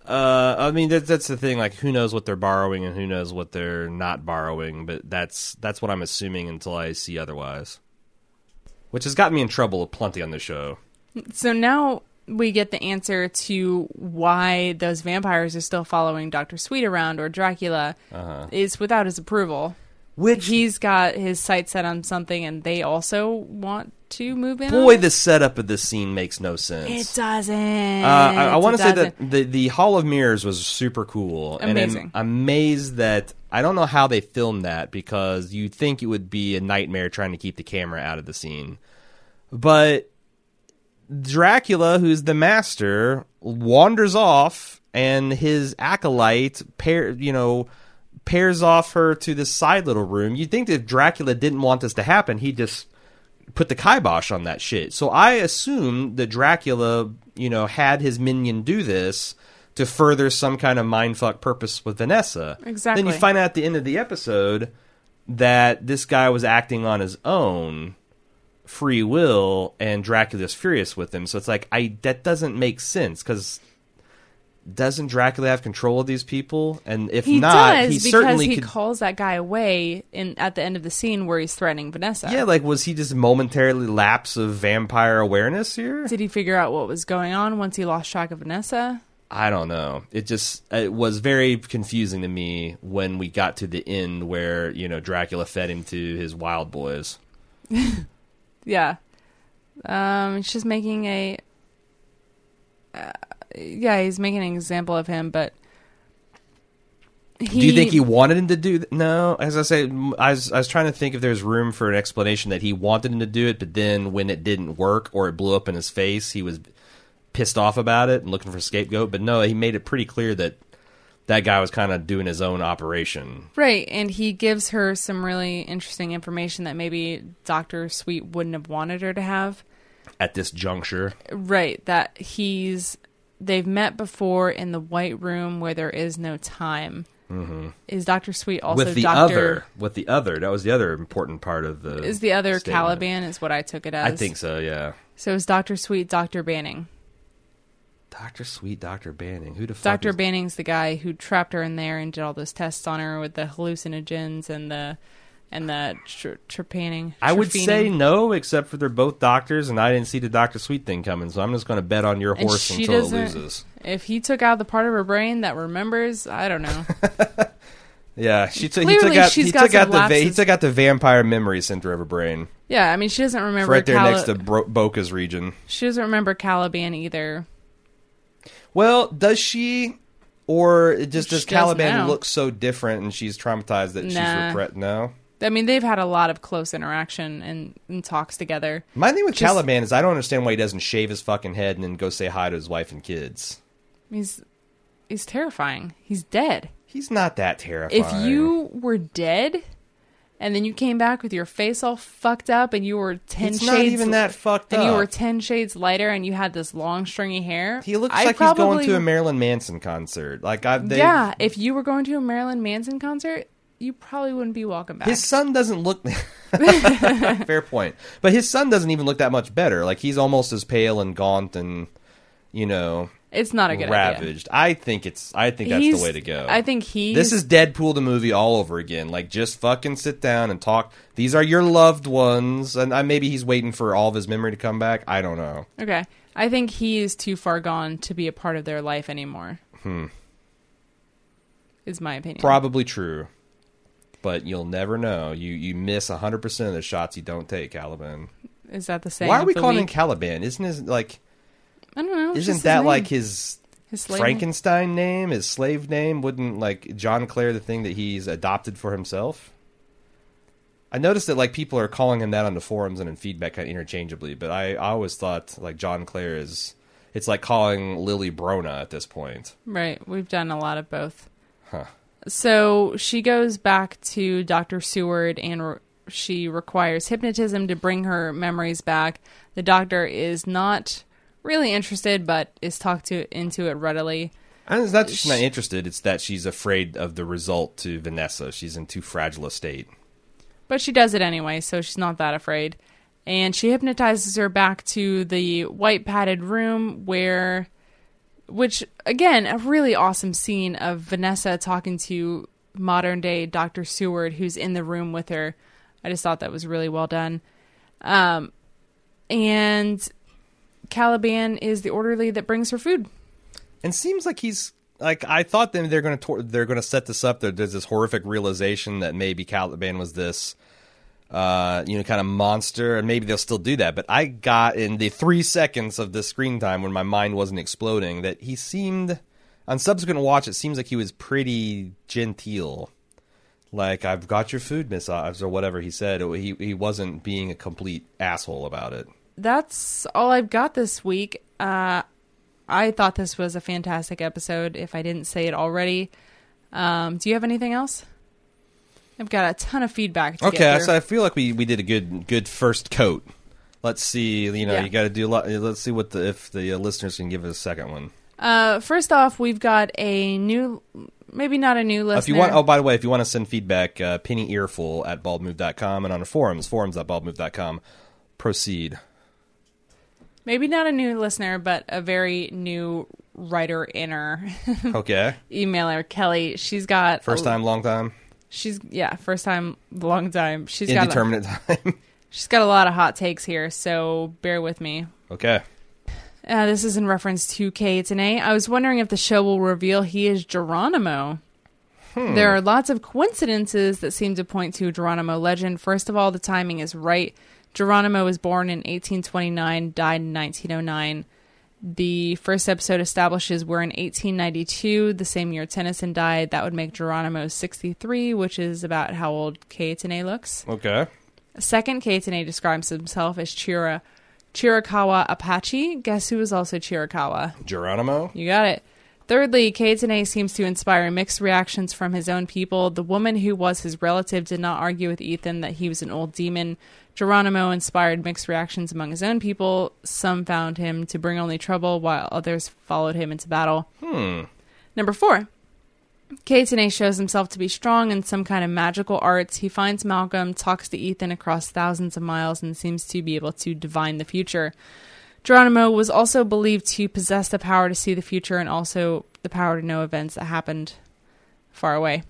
Uh, I mean that's that's the thing. Like, who knows what they're borrowing and who knows what they're not borrowing? But that's that's what I'm assuming until I see otherwise. Which has gotten me in trouble plenty on the show. So now we get the answer to why those vampires are still following Dr. Sweet around or Dracula Uh-huh. is without his approval. Which He's got his sights set on something and they also want to move in. boy, the setup of this scene makes no sense. It doesn't. Uh, I, I want to say that the the Hall of Mirrors was super cool, Amazing. and I'm amazed that I don't know how they filmed that because you'd think it would be a nightmare trying to keep the camera out of the scene, but Dracula, who's the master, wanders off, and his acolyte pair, you know, pairs off her to this side little room. You'd think that if Dracula didn't want this to happen, he'd just put the kibosh on that shit. So I assume that Dracula, you know, had his minion do this to further some kind of mindfuck purpose with Vanessa. Exactly. Then you find out at the end of the episode that this guy was acting on his own free will and Dracula's furious with him. So it's like I that doesn't make sense cuz doesn't Dracula have control of these people? And if he not, does he because certainly he could calls that guy away in at the end of the scene where he's threatening Vanessa. Yeah, like was he just momentarily lapse of vampire awareness here? Did he figure out what was going on once he lost track of Vanessa? I don't know. It just it was very confusing to me when we got to the end where you know Dracula fed him to his wild boys. Yeah. Um, it's just making a. Uh, yeah, he's making an example of him, but he, Do you think he wanted him to do? Th- no, as I say, I was, I was trying to think if there's room for an explanation that he wanted him to do it, but then when it didn't work or it blew up in his face, he was pissed off about it and looking for a scapegoat. But no, he made it pretty clear that that guy was kind of doing his own operation. Right, and he gives her some really interesting information that maybe Doctor Sweet wouldn't have wanted her to have. At this juncture, Right, that he's they've met before in the White Room where there is no time. Mm-hmm. Is Doctor Sweet also with the Doctor? other, with the other, that was the other important part of the. Is the other statement. Caliban? Is what I took it as. I think so. Yeah. so. Is Doctor Sweet Doctor Banning? Doctor Sweet, Doctor Banning. Who the fuck? Doctor is- Banning's the guy who trapped her in there and did all those tests on her with the hallucinogens and the and the tr- trepanning. I would say no, except for they're both doctors, and I didn't see the Doctor Sweet thing coming, so I'm just going to bet on your And horse she until it doesn't- loses. if he took out the part of her brain that remembers, I don't know. Yeah, she took. He Clearly took out. she's He got took some out the. Va- he lapses. took out the vampire memory center of her brain. yeah, I mean she doesn't It's remember right there Cali- next to Bro- Broca's region. she doesn't remember Caliban either. Well, does she, or just She does does Caliban now. look so different, and she's traumatized that she's Nah. regret? No. I mean they've had a lot of close interaction and, and talks together. My thing with Just- Caliban is I don't understand why he doesn't shave his fucking head and then go say hi to his wife and kids. He's he's terrifying. He's dead. He's not that terrifying. If you were dead and then you came back with your face all fucked up and you were 10 He's shades not even that fucked and up. you were 10 shades lighter and you had this long stringy hair. He looks I like he's going to a Marilyn Manson concert. Like I, Yeah, if you were going to a Marilyn Manson concert, you probably wouldn't be welcome back. His son doesn't look. Fair point, but his son doesn't even look that much better. Like he's almost as pale and gaunt and you know it's not a good idea. ravaged. I think it's. I think that's He's- the way to go. I think he. this is Deadpool the movie all over again. Like just fucking sit down and talk. These are your loved ones, and I, maybe he's waiting for all of his memory to come back. I don't know. Okay. I think he is too far gone to be a part of their life anymore. Hmm. Is my opinion. Probably true, but you'll never know. You you miss hundred percent of the shots you don't take, Caliban. is that the same? Why are we calling him Caliban? Isn't his like? I don't know. Isn't that like his his. Frankenstein name? His slave name? Wouldn't like John Clare the thing that he's adopted for himself? I noticed that like people are calling him that on the forums and in feedback kind of interchangeably, but I, I always thought like John Clare is it's like calling Lily Brona at this point. Right. We've done a lot of both. Huh. So she goes back to Dr. Seward and re- she requires hypnotism to bring her memories back. The doctor is not really interested, but is talked to into it readily. And it's not that she's not interested; it's that she's afraid of the result to Vanessa. She's in too fragile a state. But she does it anyway, so she's not that afraid. And she hypnotizes her back to the white padded room where, which, again, a really awesome scene of Vanessa talking to modern day Dr. Seward, who's in the room with her. I just thought that was really well done. Um, and Caliban is the orderly that brings her food. and seems like he's like I thought them they're going to they're going to set this up. There, there's this horrific realization that maybe Caliban was this uh, you know kind of monster, and maybe they'll still do that. But I got in the three seconds of the screen time when my mind wasn't exploding that he seemed on subsequent watch. It seems like he was pretty genteel. Like I've got your food, Miss Ives, or whatever he said. He he wasn't being a complete asshole about it. that's all I've got this week. Uh, I thought this was a fantastic episode. If I didn't say it already, um, do you have anything else? I've got a ton of feedback. To Okay, so. I feel like we, we did a good good first coat. Let's see, you know, Yeah. you got to do a lot. Let's see what the if the uh, listeners can give us a second one. Uh, first off, we've got a new, maybe not a new listener. If you want, oh, by the way, if you want to send feedback, uh, penny earful at baldmove.com and on the forums, forums.baldmove.com. Proceed. maybe not a new listener, but a very new writer inner Okay. emailer, Kelly. She's got First a- time, long time, She's yeah, first time, long time. She's got a, time. she's got a lot of hot takes here, so bear with me. okay. Uh, this is in reference to Kaetenay. I was wondering if the show will reveal he is Geronimo. Hmm. There are lots of coincidences that seem to point to Geronimo legend. First of all, the timing is right. Geronimo was born in 1829, died in 1909. The first episode establishes we're in 1892, the same year Tennyson died. That would make Geronimo 63, which is about how old Kaetenay looks. Okay. Second, Kaetenay describes himself as Chira, Chiricahua Apache. Guess who was also Chiricahua? Geronimo. You got it. Thirdly, Kaetenay seems to inspire mixed reactions from his own people. The woman who was his relative did not argue with Ethan that he was an old demon. Geronimo inspired mixed reactions among his own people. Some found him to bring only trouble, while others followed him into battle. Hmm. Number four. Kaetenay shows himself to be strong in some kind of magical arts. He finds Malcolm, talks to Ethan across thousands of miles, and seems to be able to divine the future. Geronimo was also believed to possess the power to see the future and also the power to know events that happened far away.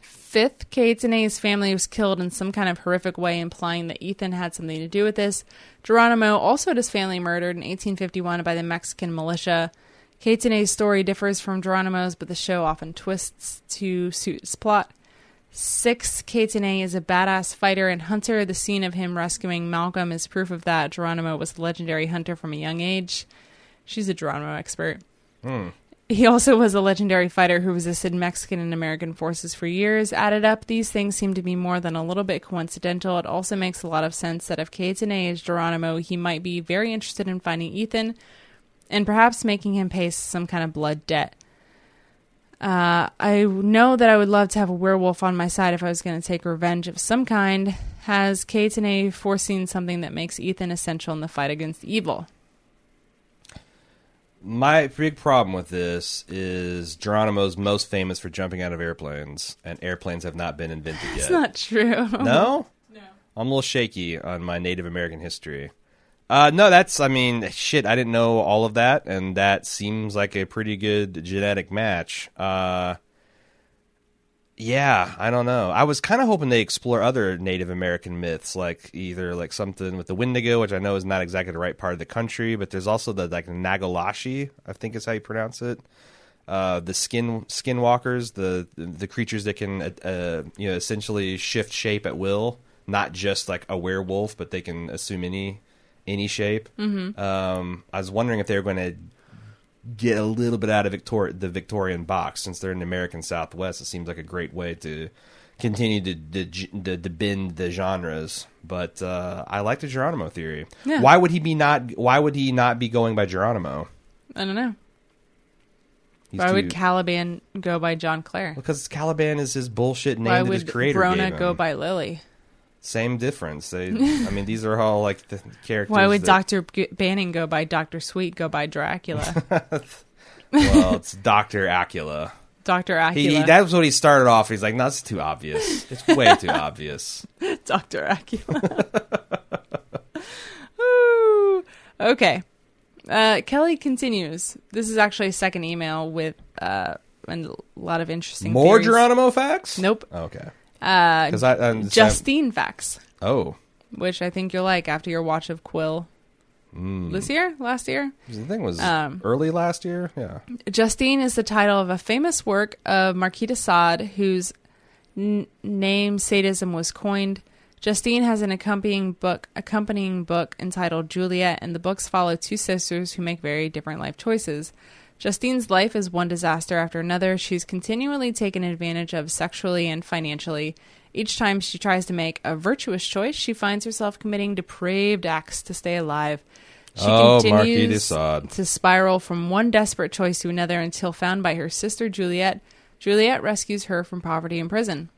Fifth, Kaetenay's family was killed in some kind of horrific way, implying that Ethan had something to do with this. Geronimo also had his family murdered in 1851 by the Mexican militia. Kaetenay's story differs from Geronimo's, but the show often twists to suit its plot. Six, Kaetenay is a badass fighter and hunter. The scene of him rescuing Malcolm is proof of that. Geronimo was a legendary hunter from a young age. She's a Geronimo expert. Hmm. He also was a legendary fighter who resisted Mexican and American forces for years. Added up, these things seem to be more than a little bit coincidental. It also makes a lot of sense that if Kaetenay is Geronimo, he might be very interested in finding Ethan and perhaps making him pay some kind of blood debt. Uh, I know that I would love to have a werewolf on my side if I was going to take revenge of some kind. Has Kaetenay foreseen something that makes Ethan essential in the fight against evil? My big problem with this is Geronimo's most famous for jumping out of airplanes, and airplanes have not been invented yet. It's not true. no? No. I'm a little shaky on my Native American history. Uh, no, that's, I mean, shit, I didn't know all of that, and that seems like a pretty good genetic match. Uh, yeah, I don't know. I was kind of hoping they explore other Native American myths, like either like something with the Wendigo, which I know is not exactly the right part of the country, but there's also the like Nagalashi, I think is how you pronounce it. Uh, the skin skinwalkers, the the creatures that can uh, uh, you know essentially shift shape at will, not just like a werewolf, but they can assume any any shape. Mm-hmm. Um, I was wondering if they were going to get a little bit out of Victor- the Victorian box since they're in the American Southwest. It seems like a great way to continue to to, to, bend the genres. But uh, I like the Geronimo theory. Yeah. Why would he be not? Why would he not be going by Geronimo? I don't know. He's Why too- would Caliban go by John Clare? because Caliban is his bullshit name Why that his would creator Brona go by Lily? Same difference. They, I mean, these are all like the characters. Why would that- Doctor Banning go by Doctor Sweet? Go by Dracula? Well, it's Doctor Acula. Doctor Acula. He, that was what he started off. He's like, no, that's too obvious. It's way too obvious. Dr. Acula. Ooh. okay. Uh, Kelly continues. This is actually a second email with uh, a lot of interesting More theories. Geronimo facts? Nope. Okay. Uh, Because I understand. Justine facts, Oh, which I think you'll like after your watch of Quill mm. this year, last year. the thing was Um, early last year. Yeah. Justine is the title of a famous work of Marquis de Sade, whose n- name sadism was coined. Justine has an accompanying book, accompanying book entitled Juliet, and the books follow two sisters who make very different life choices. Justine's life is one disaster after another. She's continually taken advantage of sexually and financially. Each time she tries to make a virtuous choice, she finds herself committing depraved acts to stay alive. She Oh, continues to spiral from one desperate choice to another until found by her sister Juliet. Juliet rescues her from poverty and prison.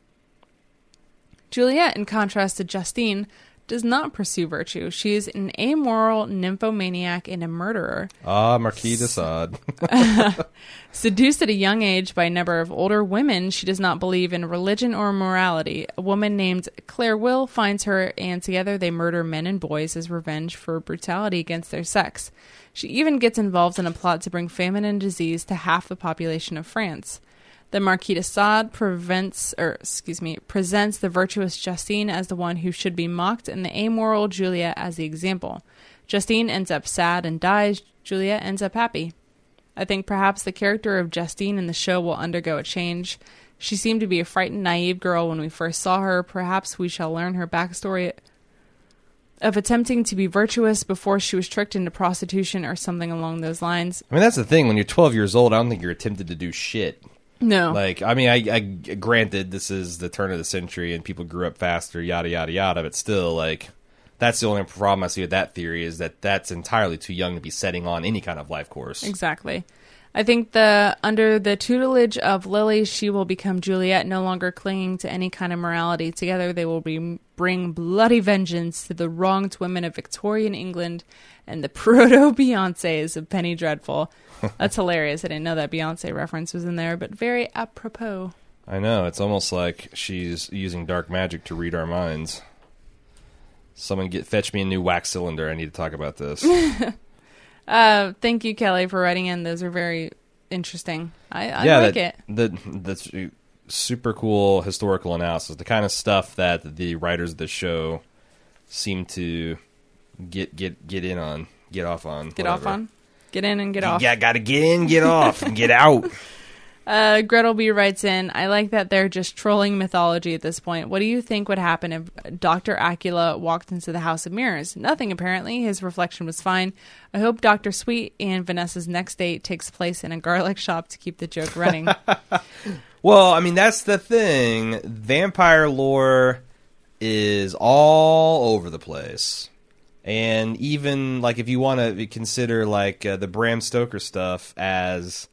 Juliet, in contrast to Justine, does not pursue virtue. She is an amoral nymphomaniac and a murderer. Ah, Marquis de Sade. Seduced at a young age by a number of older women, she does not believe in religion or morality. A woman named Claire Will finds her, and together they murder men and boys as revenge for brutality against their sex. She even gets involved in a plot to bring famine and disease to half the population of France. The Marquis de Sade prevents, or excuse me, presents the virtuous Justine as the one who should be mocked, and the amoral Juliet as the example. Justine ends up sad and dies. Juliet ends up happy. I think perhaps the character of Justine in the show will undergo a change. She seemed to be a frightened, naive girl when we first saw her. Perhaps we shall learn her backstory of attempting to be virtuous before she was tricked into prostitution or something along those lines. I mean, that's the thing. When you're 12 years old, I don't think you're attempted to do shit. No. Like, I mean, I, I granted this is the turn of the century and people grew up faster, yada yada yada. But still, like, that's the only problem I see with that theory is that that's entirely too young to be setting on any kind of life course. Exactly. I think the under the tutelage of Lily, she will become Juliet, no longer clinging to any kind of morality. Together, they will be, bring bloody vengeance to the wronged women of Victorian England and the proto Beyonces of Penny Dreadful. That's hilarious. I didn't know that Beyonce reference was in there, but very apropos. I know it's almost like she's using dark magic to read our minds. Someone get fetch me a new wax cylinder. I need to talk about this. Uh, thank you, Kelly, for writing in. Those are very interesting. I, I yeah, like that, it. The that's super cool historical analysis. The kind of stuff that the writers of the show seem to get get get in on, get off on, Get off on. Get in and get off. Yeah, got to get in, get off, and get out. Uh, Gretel B writes in, I like that they're just trolling mythology at this point. What do you think would happen if Dr. Acula walked into the House of Mirrors? Nothing, apparently. His reflection was fine. I hope Dr. Sweet and Vanessa's next date takes place in a garlic shop to keep the joke running. Well, I mean that's the thing. Vampire lore is all over the place, and even like if you want to consider like uh, the Bram Stoker stuff as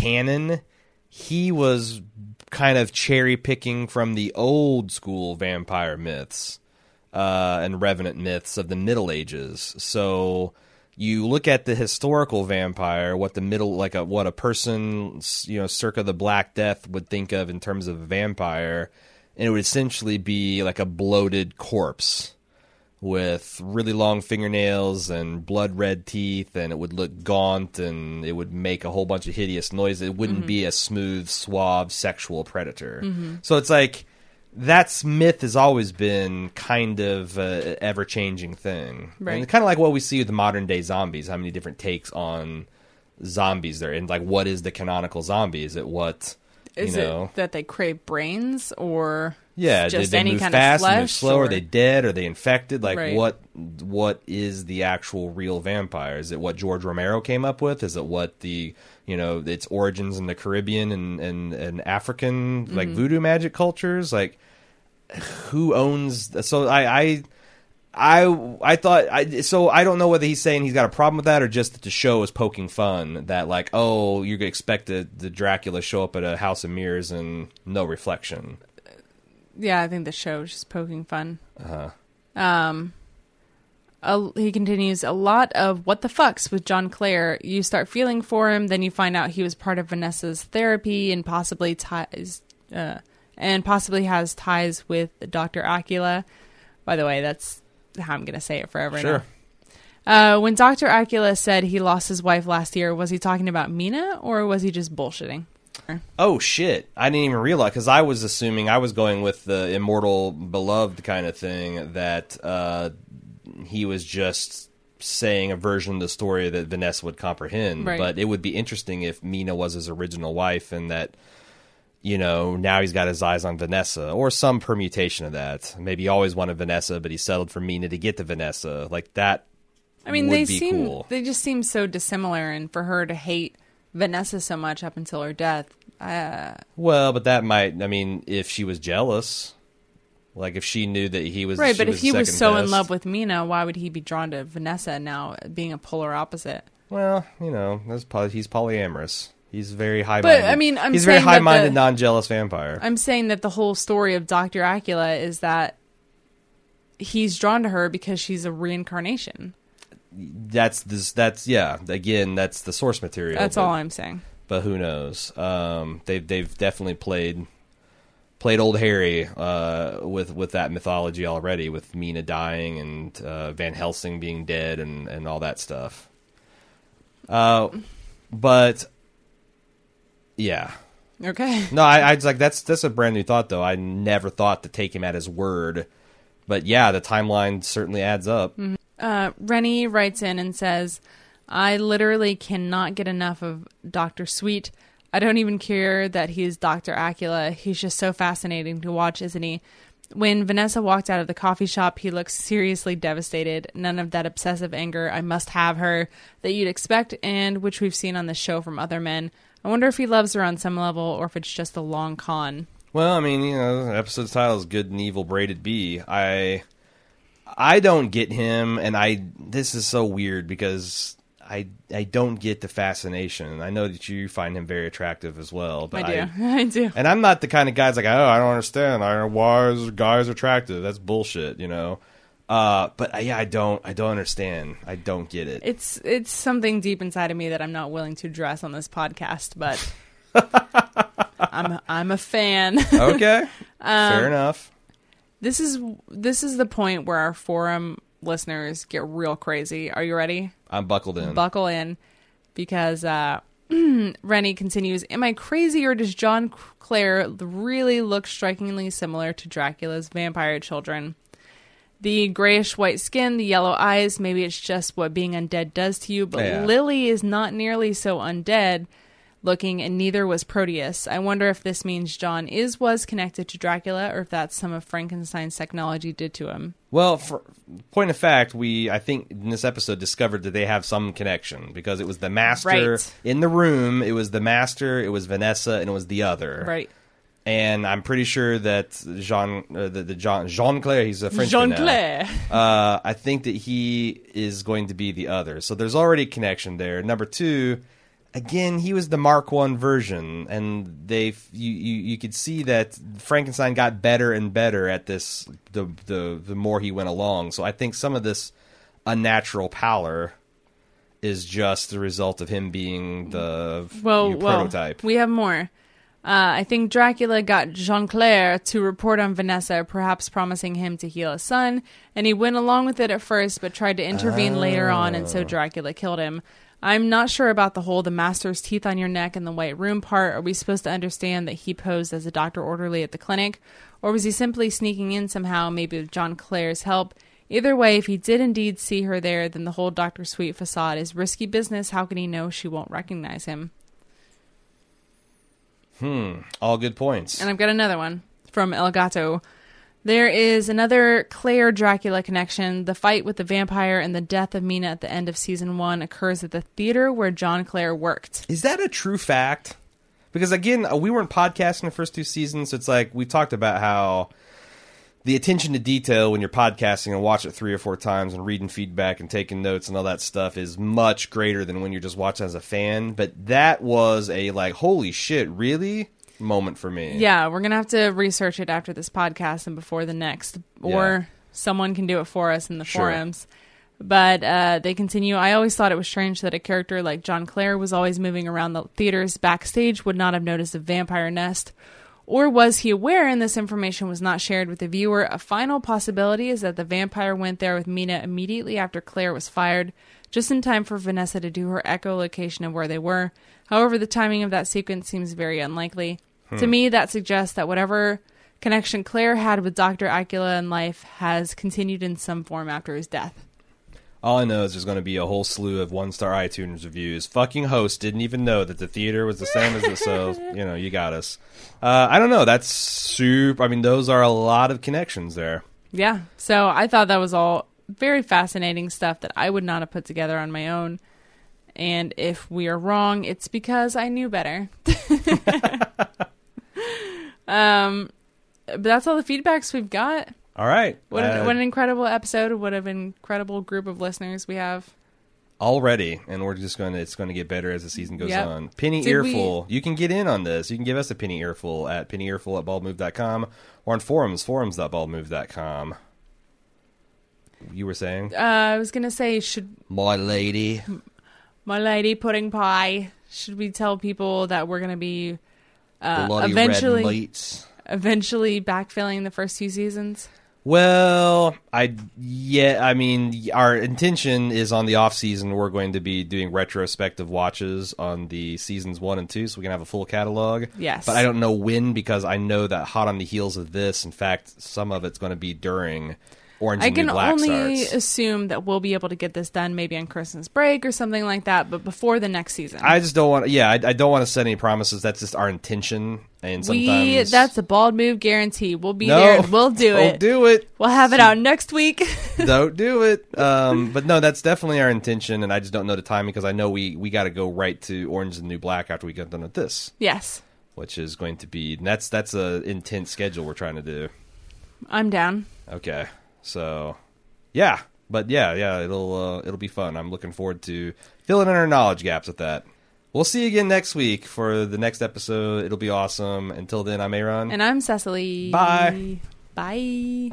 canon, he was kind of cherry picking from the old school vampire myths uh, and revenant myths of the Middle Ages. So you look at the historical vampire, what the middle, like a what a person, you know, circa the Black Death would think of in terms of a vampire, and it would essentially be like a bloated corpse with really long fingernails and blood red teeth, and it would look gaunt and it would make a whole bunch of hideous noises. It wouldn't mm-hmm. be a smooth, suave sexual predator. Mm-hmm. So it's like that myth has always been kind of an ever changing thing, Right. And kind of like what we see with the modern day zombies. How many different takes on zombies there, and like what is the canonical zombie? Is it what Is you know? it that they crave brains or Yeah, just did they any move kind fast of and flesh? move slow? or- Are they dead? Are they infected? Like Right. what? What is the actual real vampire? Is it what George Romero came up with? Is it what the you know its origins in the Caribbean and and, and African like Mm-hmm. voodoo magic cultures? Like who owns? So I. I I I thought I so I don't know whether he's saying he's got a problem with that or just that the show is poking fun that like oh you're gonna expect the, the Dracula show up at a house of mirrors and no reflection Yeah, I think the show is just poking fun. uh-huh. Um, a, he continues a lot of what the fucks with John Clare. You start feeling for him, then you find out he was part of Vanessa's therapy and possibly ties, uh, and possibly has ties with Doctor Acula. By the way, that's how I'm going to say it forever. Sure. Uh, when Doctor Acula said he lost his wife last year, was he talking about Mina or was he just bullshitting? Oh shit! I didn't even realize because I was assuming I was going with the immortal beloved kind of thing that uh, he was just saying a version of the story that Vanessa would comprehend. Right. But it would be interesting if Mina was his original wife and that you know now he's got his eyes on Vanessa or some permutation of that. Maybe he always wanted Vanessa, but he settled for Mina to get to Vanessa. Like that. I mean, they be seem cool. they just seem so dissimilar, and for her to hate Vanessa so much up until her death, uh, Well, but that might. I mean, if she was jealous. Like if she knew that he was right. But if he was so in love with Mina, why would he be drawn to Vanessa now, being a polar opposite? Well, you know, that's poly- he's polyamorous. He's very high. But, I mean, I'm he's a very high-minded, non-jealous vampire. I'm saying that the whole story of Doctor Acula is that he's drawn to her because she's a reincarnation. That's this. That's yeah. Again, that's the source material. That's but, all I'm saying. But who knows? Um, they've they've definitely played played old Harry uh, with with that mythology already, with Mina dying and uh, Van Helsing being dead and and all that stuff. Uh, but yeah, Okay. No, I, I was like that's that's a brand new thought though. I never thought to take him at his word, but yeah, the timeline certainly adds up. Uh, Rennie writes in and says, I literally cannot get enough of Dr. Sweet. I don't even care that he's Dr. Acula. He's just so fascinating to watch, isn't he? When Vanessa walked out of the coffee shop, he looked seriously devastated. None of that obsessive anger, I must have her, that you'd expect and which we've seen on the show from other men. I wonder if he loves her on some level or if it's just a long con. Well, I mean, you know, the episode's title is "Good and Evil Braided Be." I, I don't get him, and I. This is so weird because I, I don't get the fascination. I know that you find him very attractive as well, but I do. I, do. And I'm not the kind of guy's like, oh, I don't understand. I don't know why is guys attractive. That's bullshit, you know. Uh, but uh, yeah, I don't, I don't understand. I don't get it. It's it's something deep inside of me that I'm not willing to address on this podcast, but I'm I'm a fan. okay, um, fair enough. This is this is the point where our forum listeners get real crazy. Are you ready? I'm buckled in. Buckle in, because uh, Rennie continues. Am I crazy, or does John Clare really look strikingly similar to Dracula's vampire children? The grayish white skin, the yellow eyes, maybe it's just what being undead does to you, but yeah. Lily is not nearly so undead looking, and neither was Proteus. I wonder if this means John is was connected to Dracula, or if that's some of Frankenstein's technology did to him. Well, for point of fact, we I think in this episode discovered that they have some connection because it was the master right. in the room, it was the master, it was Vanessa, and it was the other. Right. And I'm pretty sure that Jean, uh, the, the Jean, Jean Claire, he's a French Jean Claire. Uh, I think that he is going to be the other. So there's already a connection there. Number two, again, he was the Mark One version, and they you, you you could see that Frankenstein got better and better at this the the the more he went along. So I think some of this unnatural pallor is just the result of him being the well, prototype. Well, we have more. Uh, I think Dracula got Jean Claire to report on Vanessa, perhaps promising him to heal his son, and he went along with it at first, but tried to intervene oh. later on, and so oh. Dracula killed him. I'm not sure about the whole the master's teeth on your neck and the white room part. Are we supposed to understand that he posed as a doctor orderly at the clinic? Or was he simply sneaking in somehow, maybe with John Clare's help? Either way, if he did indeed see her there, then the whole Dr. Sweet facade is risky business. How can he know she won't recognize him? Hmm. All good points. And I've got another one from El Gato. There is another Claire Dracula connection. The fight with the vampire and the death of Mina at the end of season one occurs at the theater where John Clare worked. Is that a true fact? Because again, uh, we weren't podcasting the first two seasons, so it's like we talked about how the attention to detail when you're podcasting and watch it three or four times and reading feedback and taking notes and all that stuff is much greater than when you're just watching as a fan. But that was a like, holy shit, really? Moment for me. Yeah, we're gonna have to research it after this podcast and before the next, or yeah. someone can do it for us in the sure. forums. But uh, they continue. I always thought it was strange that a character like John Clare was always moving around the theaters backstage would not have noticed a vampire nest. Or was he aware and this information was not shared with the viewer? A final possibility is that the vampire went there with Mina immediately after Claire was fired, just in time for Vanessa to do her echolocation of where they were. However, the timing of that sequence seems very unlikely. Hmm. To me, that suggests that whatever connection Claire had with Dr. Acula in life has continued in some form after his death. All I know is there's going to be a whole slew of one star iTunes reviews. Fucking host didn't even know that the theater was the same as the so you know you got us. Uh, I don't know. That's super. I mean, those are a lot of connections there. Yeah. So I thought that was all very fascinating stuff that I would not have put together on my own. And if we are wrong, it's because I knew better. Um, but that's all the feedbacks we've got. All right. What, uh, what an incredible episode. What an incredible group of listeners we have. Already, and we're just going to, it's going to get better as the season goes yep. on. Penny Did Earful, we... you can get in on this. You can give us a Penny Earful at pennyearful at baldmove.com or on forums, forums.baldmove.com. You were saying? Uh, I was going to say, should. My lady. My lady pudding pie. Should we tell people that we're going to be uh, eventually, eventually backfilling the first two seasons. Well, I yeah, I mean, our intention is on the off season. We're going to be doing retrospective watches on the seasons one and two, so we can have a full catalog. Yes, but I don't know when because I know that hot on the heels of this. In fact, some of it's going to be during Orange I and can New Black only starts. assume that we'll be able to get this done maybe on Christmas break or something like that, but before the next season. I just don't want. Yeah, I, I don't want to set any promises. That's just our intention. And we sometimes that's a bald move guarantee. We'll be no, there and we'll do it. do it. We'll have it out next week. don't do it. Um, but no, that's definitely our intention, and I just don't know the timing because I know we we got to go right to Orange and New Black after we get done with this, yes. which is going to be that's that's a intense schedule we're trying to do. I'm down. Okay, so yeah, but yeah, yeah, it'll uh, it'll be fun. I'm looking forward to filling in our knowledge gaps with that. We'll see you again next week for the next episode. It'll be awesome. Until then, I'm Aaron. And I'm Cecily. Bye. Bye.